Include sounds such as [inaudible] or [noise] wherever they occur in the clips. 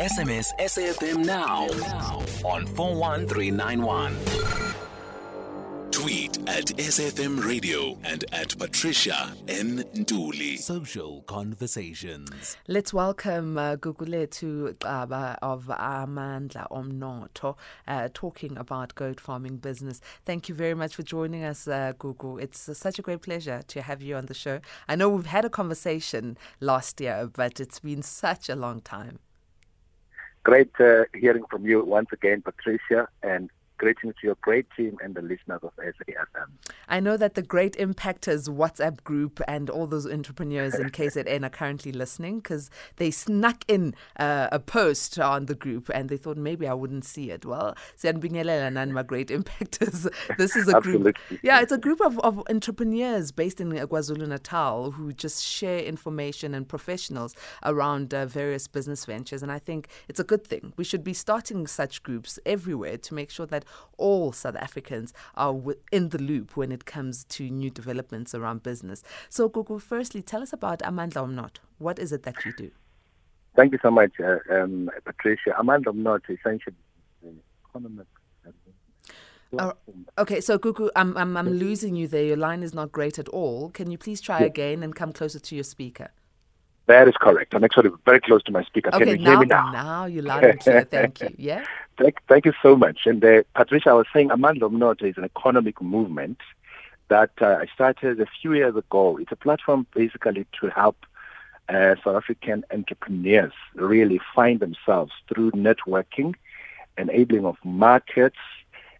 SMS SAFM now on 41391. Tweet at SAFM Radio and at Patricia N. Nduli. Social conversations. Let's welcome uh, Gugulethu Xaba of Amandla Omnotho uh, talking about goat farming business. Thank you very much for joining us, uh, Gugu. It's uh, such a great pleasure to have you on the show. I know we've had a conversation last year, but it's been such a long time. Great uh, hearing from you once again, Patricia, and greetings to your great team and the listeners of SAFM. I know that the Great Impactors WhatsApp group and all those entrepreneurs in KZN are currently listening because they snuck in uh, a post on the group and they thought maybe I wouldn't see it. Well, Sianbingelela and my Great Impactors. [laughs] This is a group. Yeah, it's a group of, of entrepreneurs based in KwaZulu Natal who just share information and professionals around uh, various business ventures. And I think it's a good thing. We should be starting such groups everywhere to make sure that all South Africans are in the loop when it comes to new developments around business. So, Gugu, firstly, tell us about Amandla Omnotho. What is it that you do? Thank you so much, uh, um, Patricia. Amandla Omnotho essentially economic. Oh, okay, so Gugu, I'm, I'm I'm losing you there. Your line is not great at all. Can you please try again and come closer to your speaker? That is correct. I'm actually very close to my speaker. Okay, Can you now, hear me now? Now you're loud and clear. Thank you. Yeah. [laughs] Thank, thank you so much. And uh, Patricia, I was saying Amandla Omnotho is an economic movement that uh, I started a few years ago. It's a platform basically to help uh, South African entrepreneurs really find themselves through networking, enabling of markets,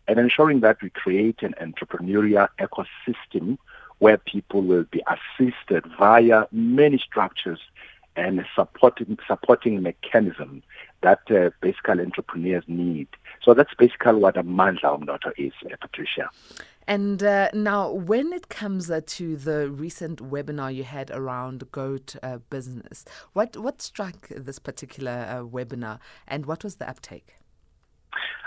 and ensuring that we create an entrepreneurial ecosystem where people will be assisted via many structures and supporting supporting mechanism that uh, basically entrepreneurs need. So that's basically what Amandla Omnotho is, uh, Patricia. And uh, now, when it comes uh, to the recent webinar you had around goat uh, business, what what struck this particular uh, webinar, and what was the uptake?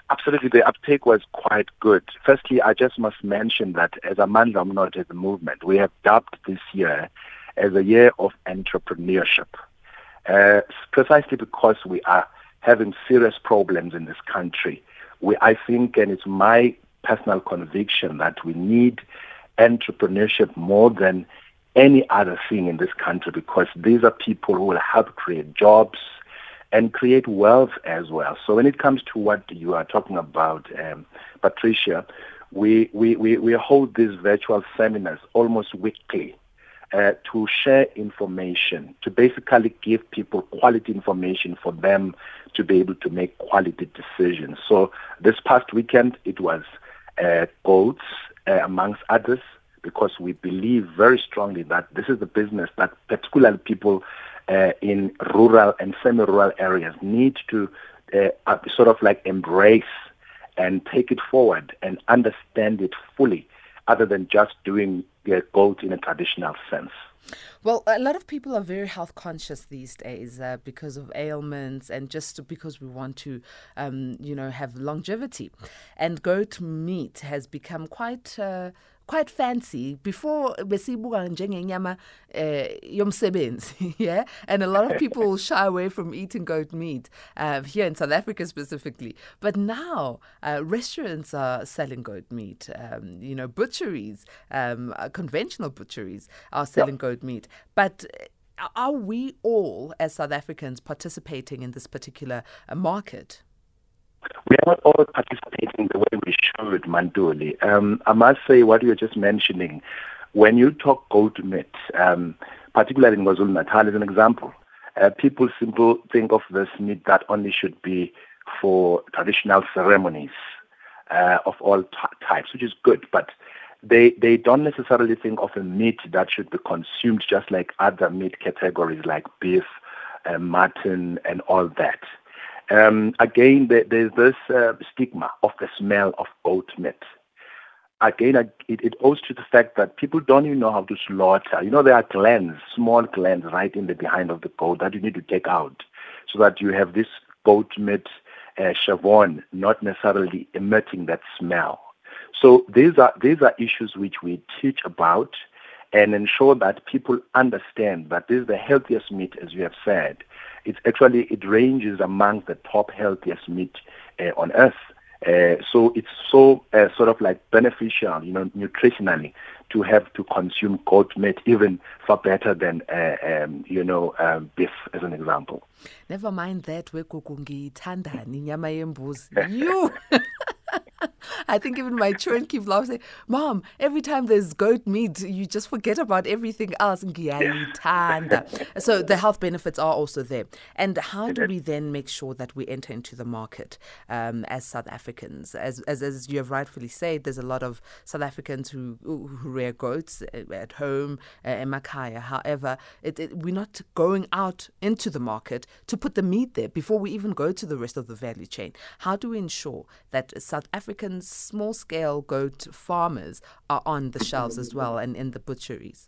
Absolutely, the uptake was quite good. Firstly, I just must mention that as Amandla Omnotho as a movement, we have dubbed this year as a year of entrepreneurship, uh, precisely because we are having serious problems in this country. We, I think, and it's my personal conviction that we need entrepreneurship more than any other thing in this country because these are people who will help create jobs, and create wealth as well. So when it comes to what you are talking about, um, Patricia, we, we, we, we hold these virtual seminars almost weekly uh, to share information, to basically give people quality information for them to be able to make quality decisions. So this past weekend, it was uh, goats, uh, amongst others, because we believe very strongly that this is the business that particularly people uh, in rural and semi-rural areas need to uh, sort of like embrace and take it forward and understand it fully other than just doing the goat in a traditional sense. Well, a lot of people are very health conscious these days uh, because of ailments and just because we want to, um, you know, have longevity. And goat meat has become quite. Uh, quite fancy. Before besibuka njengenyama eh yomsebenzi [laughs] yeah? And a lot of people shy away from eating goat meat uh, here in South Africa specifically. But now uh, restaurants are selling goat meat um, you know butcheries um, uh, conventional butcheries are selling goat meat. But are we all as South Africans participating in this particular uh, market we are not all participating the way we should, Manduli. Um, I must say what you were just mentioning, when you talk goat meat, um, particularly in KwaZulu Natal as an example, uh, people simply think of this meat that only should be for traditional ceremonies uh, of all t- types, which is good, but they, they don't necessarily think of a meat that should be consumed just like other meat categories like beef, uh, mutton, and all that. Um, again, there, there's this uh, stigma of the smell of goat meat. Again, it, it owes to the fact that people don't even know how to slaughter. You know, there are glands, small glands right in the behind of the goat that you need to take out so that you have this goat meat uh, chavon not necessarily emitting that smell. So these are these are issues which we teach about and ensure that people understand that this is the healthiest meat, as you have said. It's actually, it ranges among the top healthiest meat uh, on earth. Uh, so it's so uh, sort of like beneficial, you know, nutritionally to have to consume goat meat even far better than, uh, um, you know, um, beef as an example. Never mind that, wekuku ngiyithanda nyama yembuzi. [laughs] You [laughs] [laughs] I think even my children keep laughing. Saying, Mom, every time there's goat meat, you just forget about everything else. so [laughs] the health benefits are also there. And how do we then make sure that we enter into the market um, as South Africans? As, as, as you have rightfully said, there's a lot of South Africans who, who rear goats uh, at home uh, in Makaya. However, it, it, we're not going out into the market to put the meat there before we even go to the rest of the value chain. How do we ensure that South African small scale goat farmers are on the shelves as well and in the butcheries?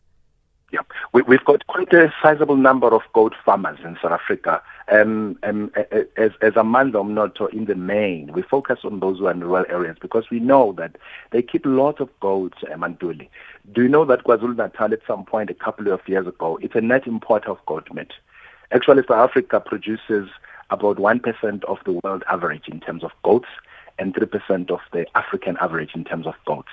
Yeah, we, have got quite a sizable number of goat farmers in South Africa. Um, um, as, as Amandla Omnotho in the main, we focus on those who are in rural areas because we know that they keep lots of goats, Manduli. Do you know that KwaZulu-Natal at some point a couple of years ago, it's a net importer of goat meat. Actually, South Africa produces about 1% of the world average in terms of goats and 3% of the African average in terms of goats.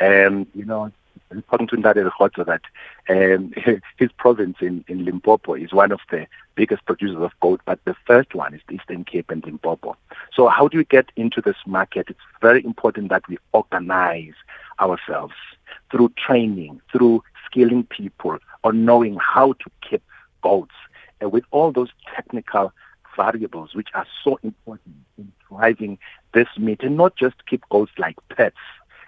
Um, you know, according to Ndade that um, [laughs] his province in, in Limpopo is one of the biggest producers of gold, but the first one is the Eastern Cape and Limpopo. So how do we get into this market? It's very important that we organize ourselves through training, through skilling people on knowing how to keep goats uh, with all those technical variables which are so important in this meat and not just keep goats like pets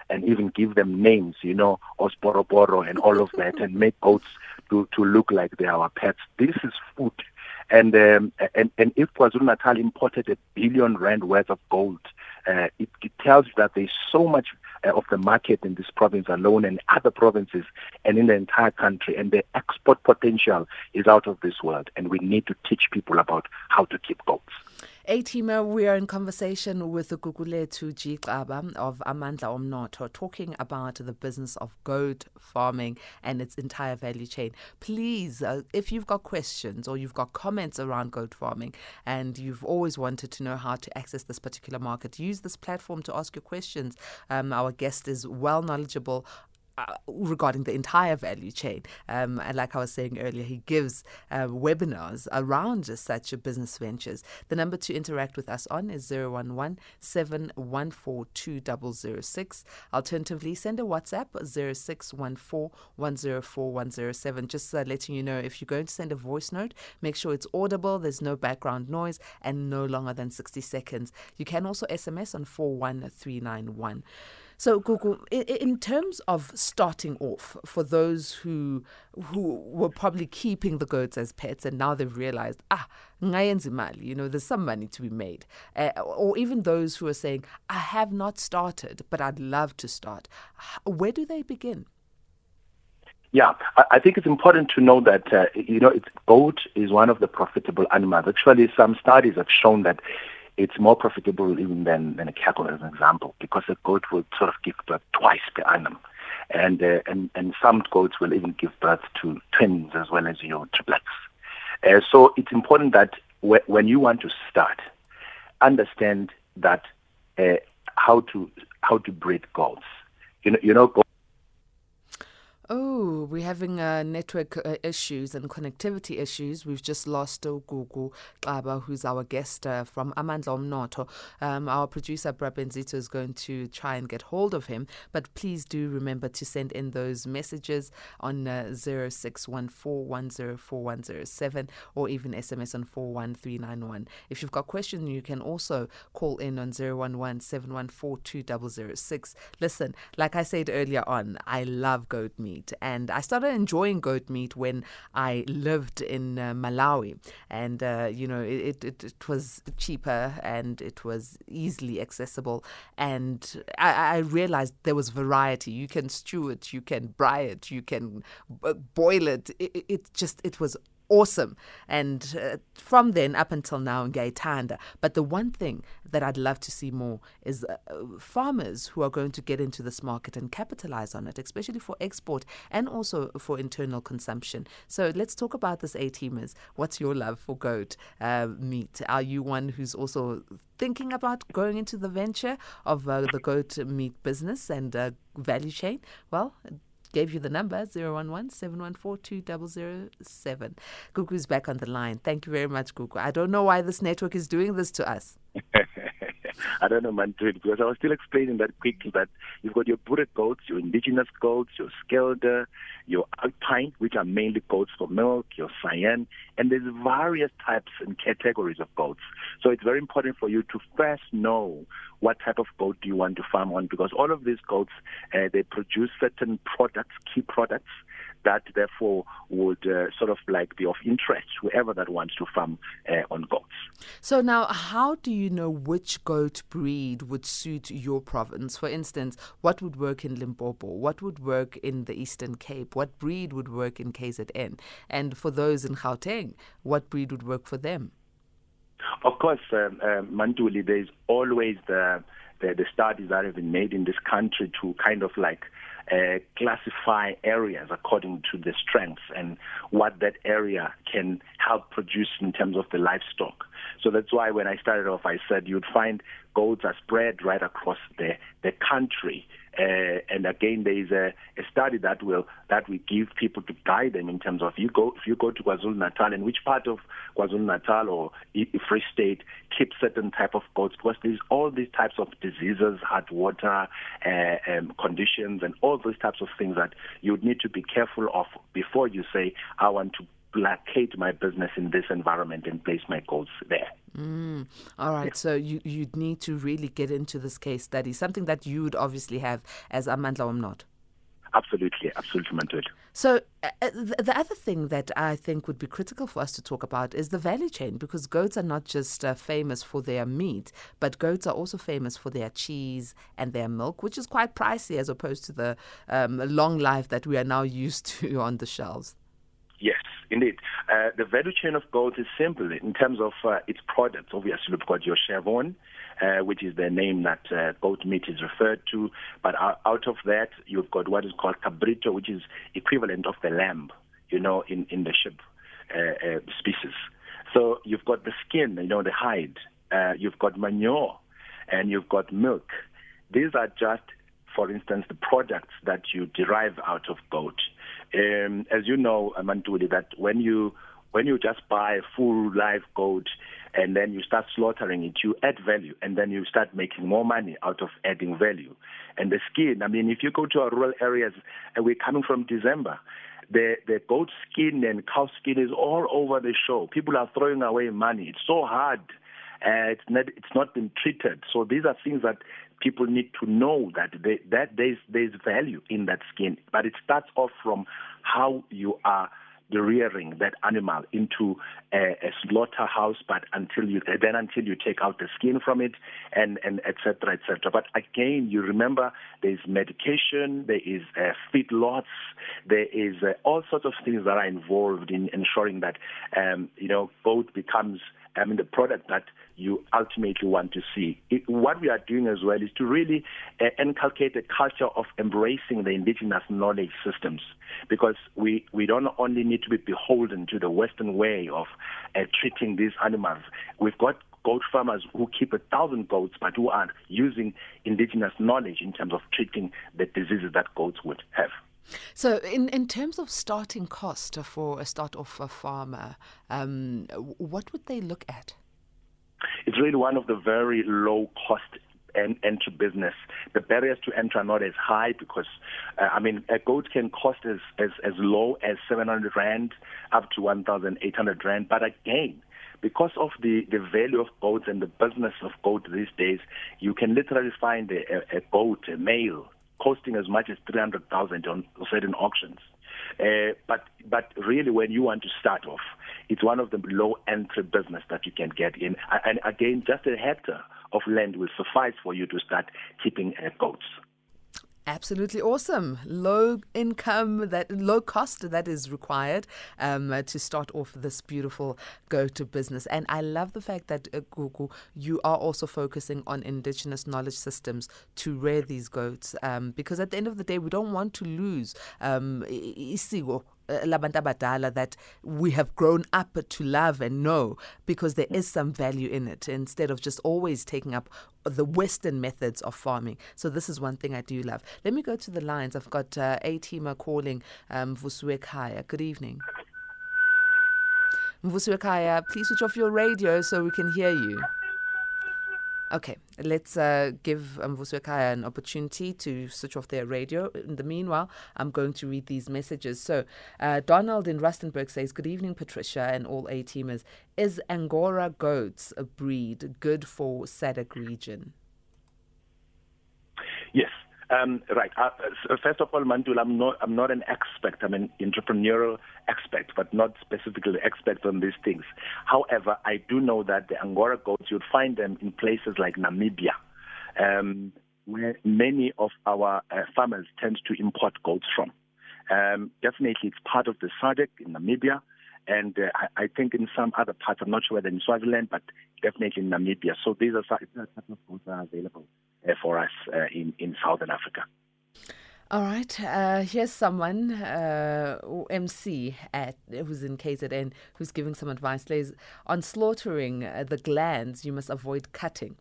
and even give them names, you know, Osporoporo and all of that and make goats to, to look like they are our pets. This is food. And, um, and, and if KwaZulu-Natal imported a billion rand worth of gold, uh, it, it tells you that there's so much uh, of the market in this province alone and other provinces and in the entire country. And the export potential is out of this world. And we need to teach people about how to keep goats. Atima, we are in conversation with the Gugulethu G. Xaba of Amandla Omnotho, talking about the business of goat farming and its entire value chain. Please, uh, if you've got questions or you've got comments around goat farming and you've always wanted to know how to access this particular market, use this platform to ask your questions. Um, our guest is well knowledgeable uh, regarding the entire value chain. Um, and like I was saying earlier, he gives uh, webinars around just such business ventures. The number to interact with us on is 011 714 Alternatively, send a WhatsApp 0614 104 107. Just uh, letting you know if you're going to send a voice note, make sure it's audible, there's no background noise, and no longer than 60 seconds. You can also SMS on 41391. So, Gugu, in terms of starting off, for those who who were probably keeping the goats as pets and now they've realized, ah, mali, you know, there's some money to be made, uh, or even those who are saying, I have not started, but I'd love to start. Where do they begin? Yeah, I think it's important to know that uh, you know, goat is one of the profitable animals. Actually, some studies have shown that it's more profitable even than, than a cattle, as an example, because a goat will sort of give birth twice per annum. And, uh, and, and some goats will even give birth to twins as well as your triplets. Uh, so it's important that wh- when you want to start, understand that uh, how to how to breed goats. You know, you know, Oh, we're having uh, network uh, issues and connectivity issues. We've just lost Gugu Xaba, who's our guest uh, from Amandla Omnotho. Um, our producer, Brabenzito, is going to try and get hold of him. But please do remember to send in those messages on uh, 0614104107 or even SMS on 41391. If you've got questions, you can also call in on 011 Listen, like I said earlier on, I love goat meat meat. And I started enjoying goat meat when I lived in uh, Malawi. And, uh, you know, it, it, it, was cheaper and it was easily accessible. And I, I realized there was variety. You can stew it, you can braai it, you can boil it. It, it just, it was awesome. And uh, from then up until now, Ngaytanda. But the one thing that I'd love to see more is uh, farmers who are going to get into this market and capitalize on it, especially for export and also for internal consumption. So let's talk about this A-teamers. What's your love for goat uh, meat? Are you one who's also thinking about going into the venture of uh, the goat meat business and uh, value chain? Well, gave you the number 011 714 Gugu's back on the line. Thank you very much, Gugu. I don't know why this network is doing this to us. [laughs] [laughs] I don't know, man, because I was still explaining that quickly But you've got your Boere goats, your indigenous goats, your Skelde, your Alpine, which are mainly goats for milk, your Cyan, and there's various types and categories of goats. So it's very important for you to first know what type of goat do you want to farm on because all of these goats, uh, they produce certain products, key products that therefore would uh, sort of like be of interest to whoever that wants to farm uh, on goats. So now, how do you know which goat breed would suit your province? For instance, what would work in Limpopo? What would work in the Eastern Cape? What breed would work in KZN? And for those in Gauteng, what breed would work for them? Of course, um, uh, Mantuli, there's always the, the, the studies that have been made in this country to kind of like uh, classify areas according to the strengths and what that area can help produce in terms of the livestock. So that's why when I started off, I said you'd find goats are spread right across the, the country. Uh, and again, there is a, a, study that will that we give people to guide them in terms of you go if you go to KwaZulu Natal and which part of KwaZulu Natal or Free State keep certain type of goats because there's all these types of diseases, hot water uh, um, conditions, and all those types of things that you would need to be careful of before you say I want to placate my business in this environment and place my goals there. Mm. All right. Yeah. So you you'd need to really get into this case study, something that you would obviously have as Amandla Omnotho. Absolutely, absolutely, Mantul. So uh, uh the other thing that I think would be critical for us to talk about is the value chain, because goats are not just uh, famous for their meat, but goats are also famous for their cheese and their milk, which is quite pricey as opposed to the um, long life that we are now [laughs] used to on the shelves. Indeed. Uh, the value chain of gold is simple in terms of uh, its products. Obviously, you've got your chevon, uh, which is the name that uh, goat meat is referred to. But out of that, you've got what is called cabrito, which is equivalent of the lamb, you know, in, in the sheep uh, uh, species. So you've got the skin, you know, the hide. Uh, you've got manure, and you've got milk. These are just, for instance, the products that you derive out of goat. Um, as you know, Amantuli, that when you when you just buy full live goat and then you start slaughtering it, you add value and then you start making more money out of adding value. And the skin, I mean, if you go to our rural areas, and we're coming from December, the, the goat skin and cow skin is all over the show. People are throwing away money. It's so hard. Uh, it's not it's not been treated. So these are things that people need to know that they, that there's there's value in that skin. But it starts off from how you are rearing that animal into a, a slaughterhouse, but until you then until you take out the skin from it, and and etc. etc. But again, you remember there is medication, there is uh, feedlots, there is uh, all sorts of things that are involved in ensuring that um, you know goat becomes I mean, the product that you ultimately want to see. It, what we are doing as well is to really uh, inculcate a culture of embracing the indigenous knowledge systems because we, we don't only need to be beholden to the Western way of uh, treating these animals. We've got goat farmers who keep a thousand goats but who are using indigenous knowledge in terms of treating the diseases that goats would have. So, in, in terms of starting cost for a start off a farmer, um, what would they look at? It's really one of the very low cost and entry business. The barriers to entry are not as high because, uh, I mean, a goat can cost as, as, as low as 700 Rand up to 1,800 Rand. But again, because of the, the value of goats and the business of goat these days, you can literally find a, a, a goat, a male, costing as much as 300,000 on certain auctions. Uh, but but really, when you want to start off, it's one of the low entry business that you can get in. And again, just a hectare of land will suffice for you to start keeping uh, goats. Absolutely awesome. Low income, that low cost that is required um, to start off this beautiful go to business. And I love the fact that uh, Gugu, you are also focusing on indigenous knowledge systems to rear these goats um, because at the end of the day, we don't want to lose um, uh, labantu that we have grown up to love and know because there is some value in it instead of just always taking up the Western methods of farming. So this is one thing I do love. Let me go to the lines. I've got uh, A teamer calling um. Good evening. Vusuekaya, please switch off your radio so we can hear you. Okay, let's uh, give um, an opportunity to switch off their radio. In the meanwhile, I'm going to read these messages. So, uh, Donald in Rustenburg says, Good evening, Patricia and all A teamers. Is Angora goats a breed good for SADC region? Yes, um, right. Uh, first of all, Mandul, I'm not, I'm not an expert. I'm an entrepreneurial expert, but not specifically expert on these things. However, I do know that the Angora goats, you'd find them in places like Namibia, um, where many of our uh, farmers tend to import goats from. Um, definitely, it's part of the SADC in Namibia. And uh, I, I, think in some other parts, I'm not sure whether in Swaziland, but definitely in Namibia. So these are types of goats that are available for us uh, in, in Southern Africa. All right. Uh, here's someone, uh, MC at who's in KZN, who's giving some advice. On slaughtering uh, the glands, you must avoid cutting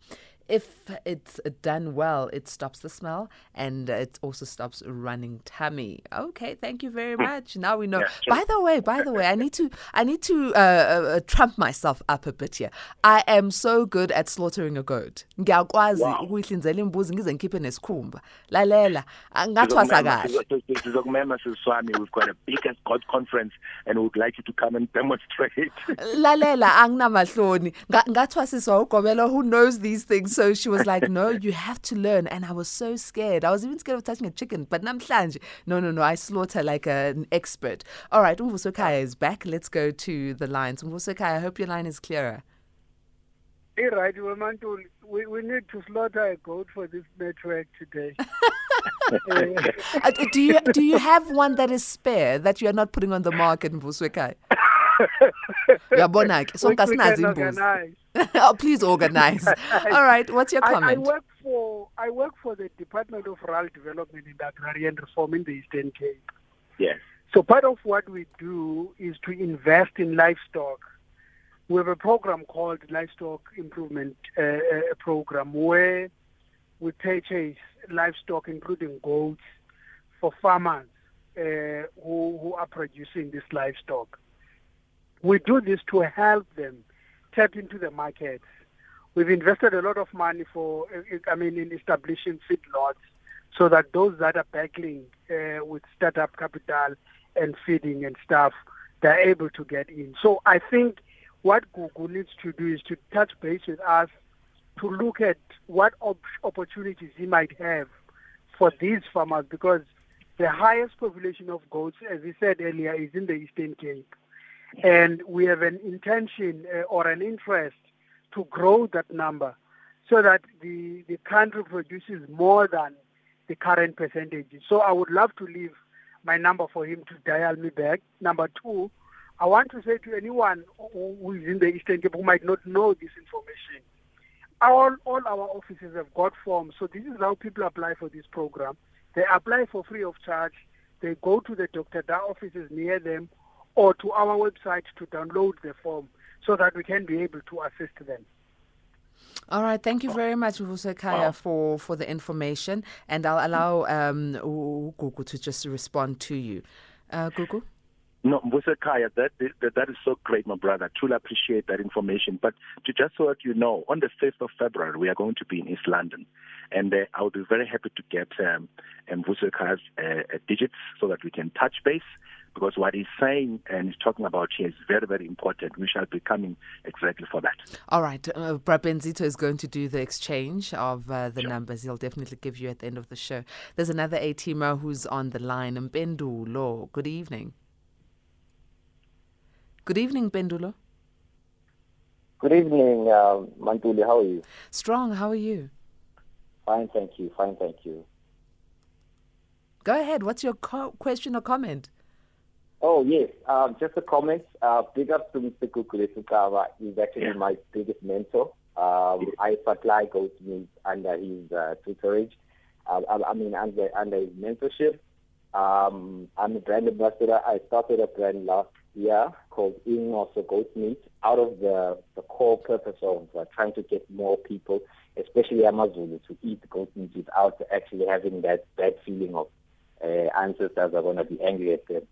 if it's done well, it stops the smell and it also stops running tummy. Okay, thank you very hmm. much. Now we know. Yeah, sure. By the way, by the way, I need to I need to uh, uh, uh, trump myself up a bit here. I am so good at slaughtering a goat. ngiyakwazi ukuyihlinzela imbuzi ngize ngikhiphe nesikhumba lalela ngathwasa kahle sizokumema siswami we've got a big god conference and we would like you to come and demonstrate lalela anginamahloni ngathwasiswa ugobelo who knows these things so she was like, No, you have to learn. And I was so scared. I was even scared of touching a chicken. But namhlanje, no, no, no. I slaughter like an expert. All right, Umvusokaya is back. Let's go to the lines. Umvusokaya, I hope your line is clearer. Hey, right, we, we need to slaughter a goat for this network today. [laughs] uh, do you do you have one that is spare that you are not putting on the market, Mvuswekai? Uyabona ke sonke asinazi imbuzi oh, please organize. [laughs] All right what's your comment I, I work for i work for the department of rural development and agrarian reform in the eastern cape. Yes. So part of what we do is to invest in livestock. We have a program called livestock improvement uh, uh, program where we purchase livestock including goats for farmers uh, who, who are producing this livestock we do this to help them tap into the markets. We've invested a lot of money for, I mean, in establishing feedlots so that those that are battling uh, with startup capital and feeding and stuff, they're able to get in. So I think what Gugu needs to do is to touch base with us to look at what op- opportunities he might have for these farmers because the highest population of goats, as we said earlier, is in the Eastern Cape. And we have an intention uh, or an interest to grow that number so that the, the country produces more than the current percentages. So I would love to leave my number for him to dial me back. Number two, I want to say to anyone who is in the Eastern Cape who might not know this information, all, all our offices have got forms. So this is how people apply for this program. They apply for free of charge. They go to the doctor, their office is near them, or to our website to download the form so that we can be able to assist them. All right, thank you very much, Vusekaya, wow. for, for the information, and I'll allow um, Gugu to just respond to you. Uh, Gugu? No, Vusekaya, that, that, that is so great, my brother. Truly appreciate that information. But to just so that you know, on the 5th of February, we are going to be in East London. And uh, I would be very happy to get um, um, Vusekaya's uh, digits so that we can touch base because what he's saying and he's talking about here is very, very important. We shall be coming exactly for that. All right. Uh, Brad Benzito is going to do the exchange of uh, the sure. numbers. He'll definitely give you at the end of the show. There's another A-teamer who's on the line. Mpendulo, good evening. Good evening, Pendulo. Good evening, uh, Mantuli. How are you? Strong. How are you? Fine, thank you. Fine, thank you. Go ahead. What's your co- question or comment? Oh, yes. Um, just a comment. Uh, big up to Mr. Gugulethu Xaba. He's actually yeah. my biggest mentor. Um, I supply goat meat under his uh, tutorage. Uh, I, I, mean, under, under his mentorship. Um, I'm a brand ambassador. I started a brand last year called Eating Also Goat Meat out of the, the core purpose of uh, trying to get more people, especially Amazulu, to eat goat meat without actually having that bad feeling of uh, ancestors are going to be angry at them.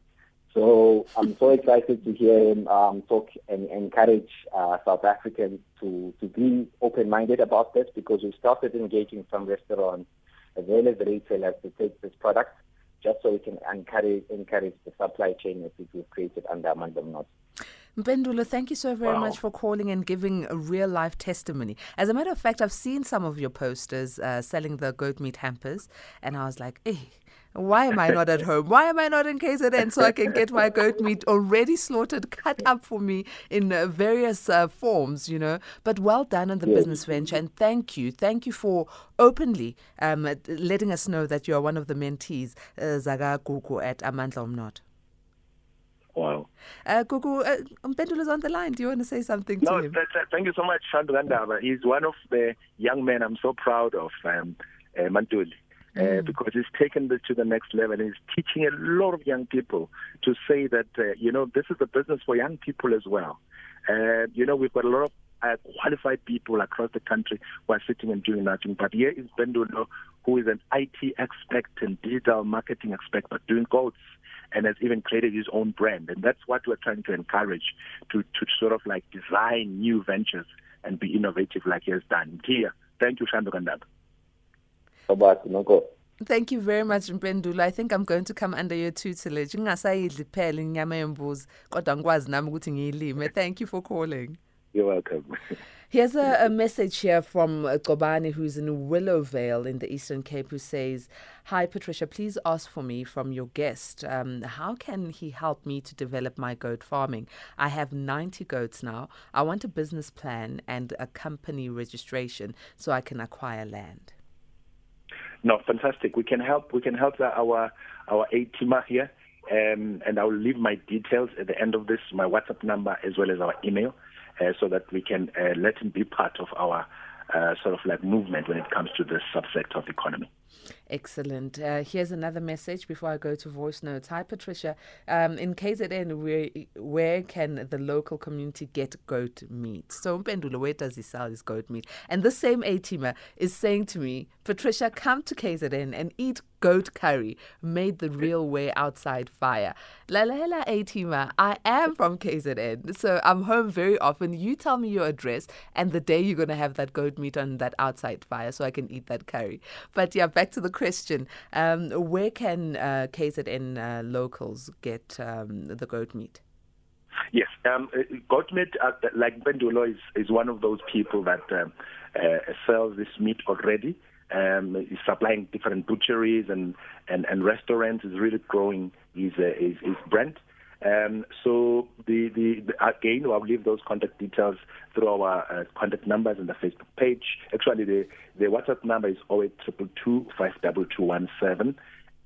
So I'm so excited to hear him um, talk and encourage uh, South Africans to, to be open-minded about this because we started engaging some restaurants as well as retailers to take this product just so we can encourage, encourage the supply chain that we've created under Amandla Omnotho. Mpendulo, thank you so very wow. much for calling and giving a real life testimony. As a matter of fact, I've seen some of your posters uh, selling the goat meat hampers, and I was like, hey, why am I not at [laughs] home? Why am I not in KZN so I can get my goat [laughs] meat already slaughtered, cut up for me in uh, various uh, forms, you know? But well done on the yes. business venture, and thank you. Thank you for openly um, letting us know that you are one of the mentees, uh, Zaga Gugu at Amandla Omnotho. Wow. Uh, Gugu, uh, is on the line. Do you want to say something no, to him? No, thank you so much, Shandra He's one of the young men I'm so proud of, um, uh, Mantuli. Uh, mm. because he's taken this to the next level and he's teaching a lot of young people to say that, uh, you know, this is a business for young people as well. Uh, you know, we've got a lot of uh, qualified people across the country who are sitting and doing nothing. But here is Bendulo, who is an IT expert and digital marketing expert, but doing goats and has even created his own brand. And that's what we're trying to encourage to, to sort of like design new ventures and be innovative like he has done. Here, thank you, Thank you very much Mpendulo. I think I'm going to come under your tutelage. Ngingasayidli phela inyama yembuzi kodwa ngikwazi nami ukuthi ngiyilime. Thank you for calling. You're welcome. [laughs] Here's a, a, message here from Gobani, who's in Willowvale in the Eastern Cape, who says, Hi, Patricia, please ask for me from your guest. Um, how can he help me to develop my goat farming? I have 90 goats now. I want a business plan and a company registration so I can acquire land. No, fantastic. We can help. We can help our our A teamer here, um, and I will leave my details at the end of this, my WhatsApp number as well as our email, uh, so that we can uh, let him be part of our uh, sort of like movement when it comes to this subsector of economy. Excellent. Uh, here's another message before I go to voice notes. Hi, Patricia. Um, in KZN, where, where can the local community get goat meat? So, Mpendulo, where does he sell his goat meat? And the same A-teamer is saying to me, Patricia, come to KZN and eat goat curry made the real way outside fire. Lalela A-teamer, I am from KZN, so I'm home very often. You tell me your address and the day you're going to have that goat meat on that outside fire so I can eat that curry. But yeah, back to the question. Um, where can uh, KZN uh, locals get um, the goat meat? Yes, um, uh, goat meat, uh, like Bendulo, is, is one of those people that um, uh, sells this meat already. Um, he's supplying different butcheries and, and, and restaurants. Is really growing his, uh, his, his brand. Um, so the, the, the, again, I'll leave those contact details through our uh, contact numbers and the Facebook page. Actually, the, the WhatsApp number is 0822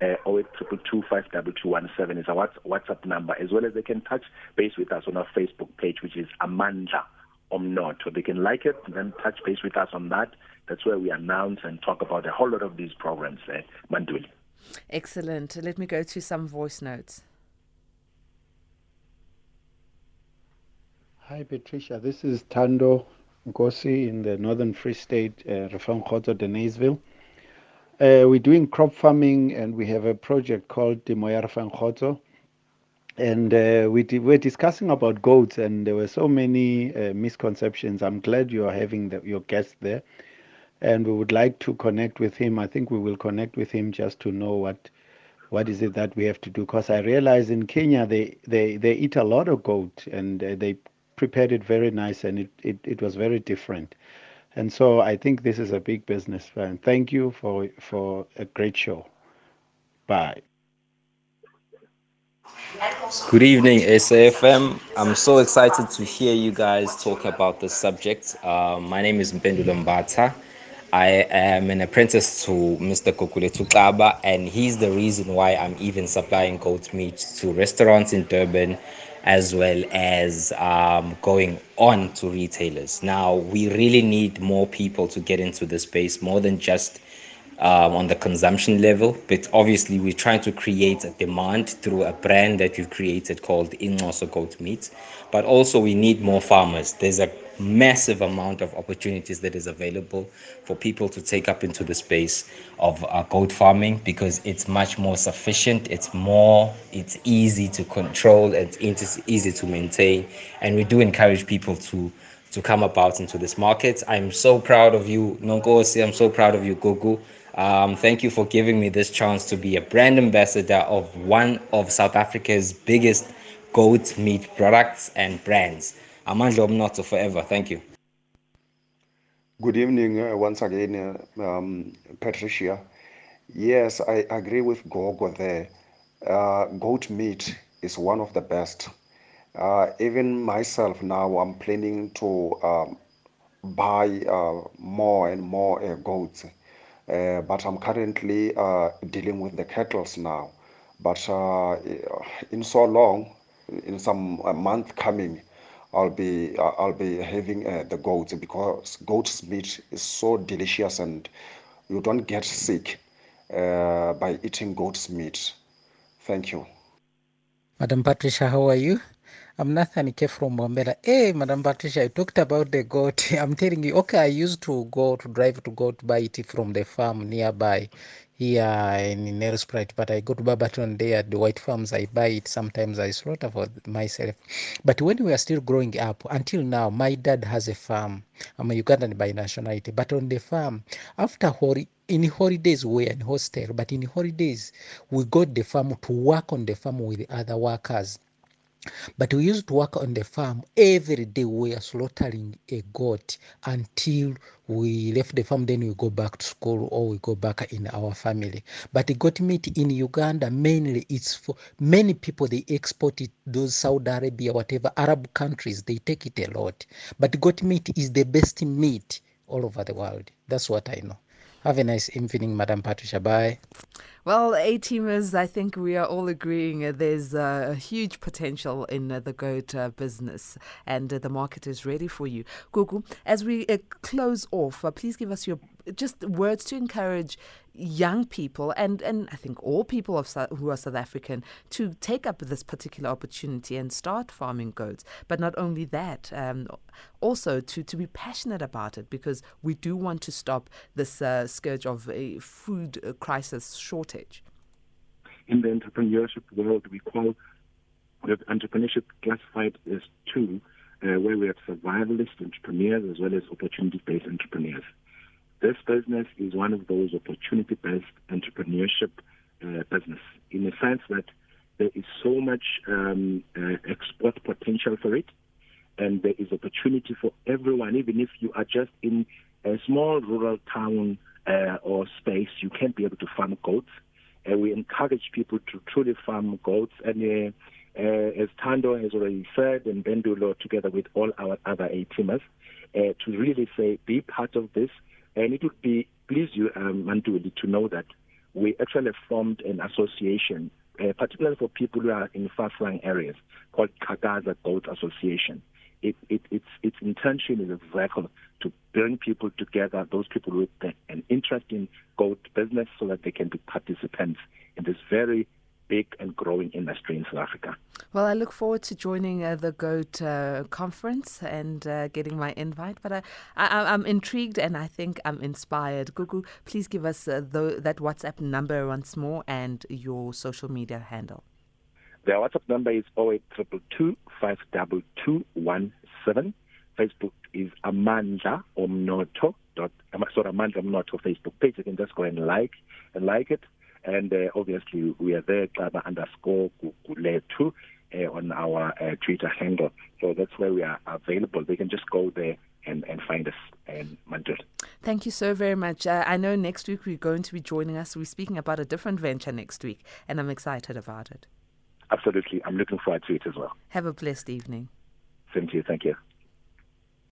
Uh, 0822 is our WhatsApp number, as well as they can touch base with us on our Facebook page, which is Amandla Omnotho. They can like it and then touch base with us on that. That's where we announce and talk about a whole lot of these programs, uh, Manduli. Excellent. Let me go to some voice notes. Hi, Patricia. This is Tando Ngosi in the Northern Free State, uh, Rafangkhoto, Deneysville. Uh, we're doing crop farming and we have a project called Dimoya Rafangkhoto. And uh, we di- we're discussing about goats, and there were so many uh, misconceptions. I'm glad you are having the, your guest there, and we would like to connect with him. I think we will connect with him just to know what what is it that we have to do. Because I realize in Kenya they, they, they eat a lot of goat, and uh, they prepared it very nice and it, it, it was very different. And so I think this is a big business. And thank you for, for a great show. Bye. Good evening, SAFM. I'm so excited to hear you guys talk about this subject. Uh, my name is Mpendulo Mbata. I am an apprentice to Mr. Gugulethu Xaba, and he's the reason why I'm even supplying goat meat to restaurants in Durban as well as um, going on to retailers. Now, we really need more people to get into the space, more than just um, on the consumption level. But obviously, we're trying to create a demand through a brand that we've created called Inxoso Goat Meat. But also, we need more farmers. There's a massive amount of opportunities that is available for people to take up into the space of uh, goat farming because it's much more sufficient it's more it's easy to control and it's easy to maintain. And we do encourage people to to come about into this market. I'm so proud of you nonkosi. I'm so proud of you gugu um, thank you for giving me this chance to be a brand ambassador of one of South Africa's biggest goat meat products and brands. Amandla Omnotho forever. Thank you. Good evening uh, once again, uh, um, Patricia. Yes, I agree with Gogo there. Uh, goat meat is one of the best. Uh, even myself now, I'm planning to um, buy uh, more and more uh, goats. But I'm currently dealing with the cattle now. But in so long, in some month coming, I'll be I'll be having uh, the goats because goat's meat is so delicious and you don't get sick uh, by eating goat's meat. Thank you. Madam Patricia, how are you? I'm Nathan K from Bombela. Hey, Madam Patricia, I talked about the goat. [laughs] I'm telling you, okay, I used to go to drive to go to buy it from the farm nearby here in Nelspruit, but I go to Barberton there at the White Farms. I buy it. Sometimes I slaughter for myself. But when we are still growing up, until now, my dad has a farm. I'm a Ugandan by nationality, but on the farm, after hori- in holidays we were in hostel, but in holidays we got the farm to work on the farm with other workers. But we used to work on the farm every day. We were slaughtering a goat until we left the farm. Then we go back to school or we go back in our family. But the goat meat in Uganda mainly it's for many people. They export it. Those Saudi Arabia, whatever Arab countries, they take it a lot. But goat meat is the best meat all over the world. That's what I know. Have a nice evening, Madam Patricia. Bye. Well, A teamers, I think we are all agreeing uh, there's uh, a huge potential in uh, the goat uh, business and uh, the market is ready for you. Gugu, as we uh, close off, please give us your just words to encourage young people and, and I think all people of who are South African to take up this particular opportunity and start farming goats. But not only that, um, also to, to be passionate about it because we do want to stop this uh, scourge of a food uh, crisis shortage. In the entrepreneurship world, we call we entrepreneurship classified as two, uh, where we have survivalist entrepreneurs as well as opportunity-based entrepreneurs. This business is one of those opportunity-based entrepreneurship uh, business in the sense that there is so much um, uh, export potential for it, and there is opportunity for everyone. Even if you are just in a small rural town uh, or space, you can be able to farm goats. And we encourage people to truly farm goats, and uh, uh, as Tando has already said, and Bendulo, together with all our other A teamers, to really say, be part of this and it would be please you, um, Mantuli, to know that we actually formed an association, uh, particularly for people who are in far-flung areas, called Kagaza Goat Association. It, it, its, its intention is exactly to bring people together, those people with an interest in goat business, so that they can be participants in this very big and growing industry in South Africa. Well, I look forward to joining uh, the GOAT uh, conference and uh, getting my invite. But I, I, am intrigued and I think I'm inspired. Gugu, please give us uh, the, that WhatsApp number once more and your social media handle. The WhatsApp number is 08222 52217. Facebook is Amandla Omnotho. Dot, sorry, Amandla Omnotho Facebook page. You can just go and like and like it. And uh, obviously, we are there, Xaba underscore Gugulethu uh, on our uh, Twitter handle. So that's where we are available. They can just go there and, and find us in Madrid. Thank you so very much. Uh, I know next week we're going to be joining us. We're speaking about a different venture next week, and I'm excited about it. Absolutely. I'm looking forward to it as well. Have a blessed evening. To you. Thank you.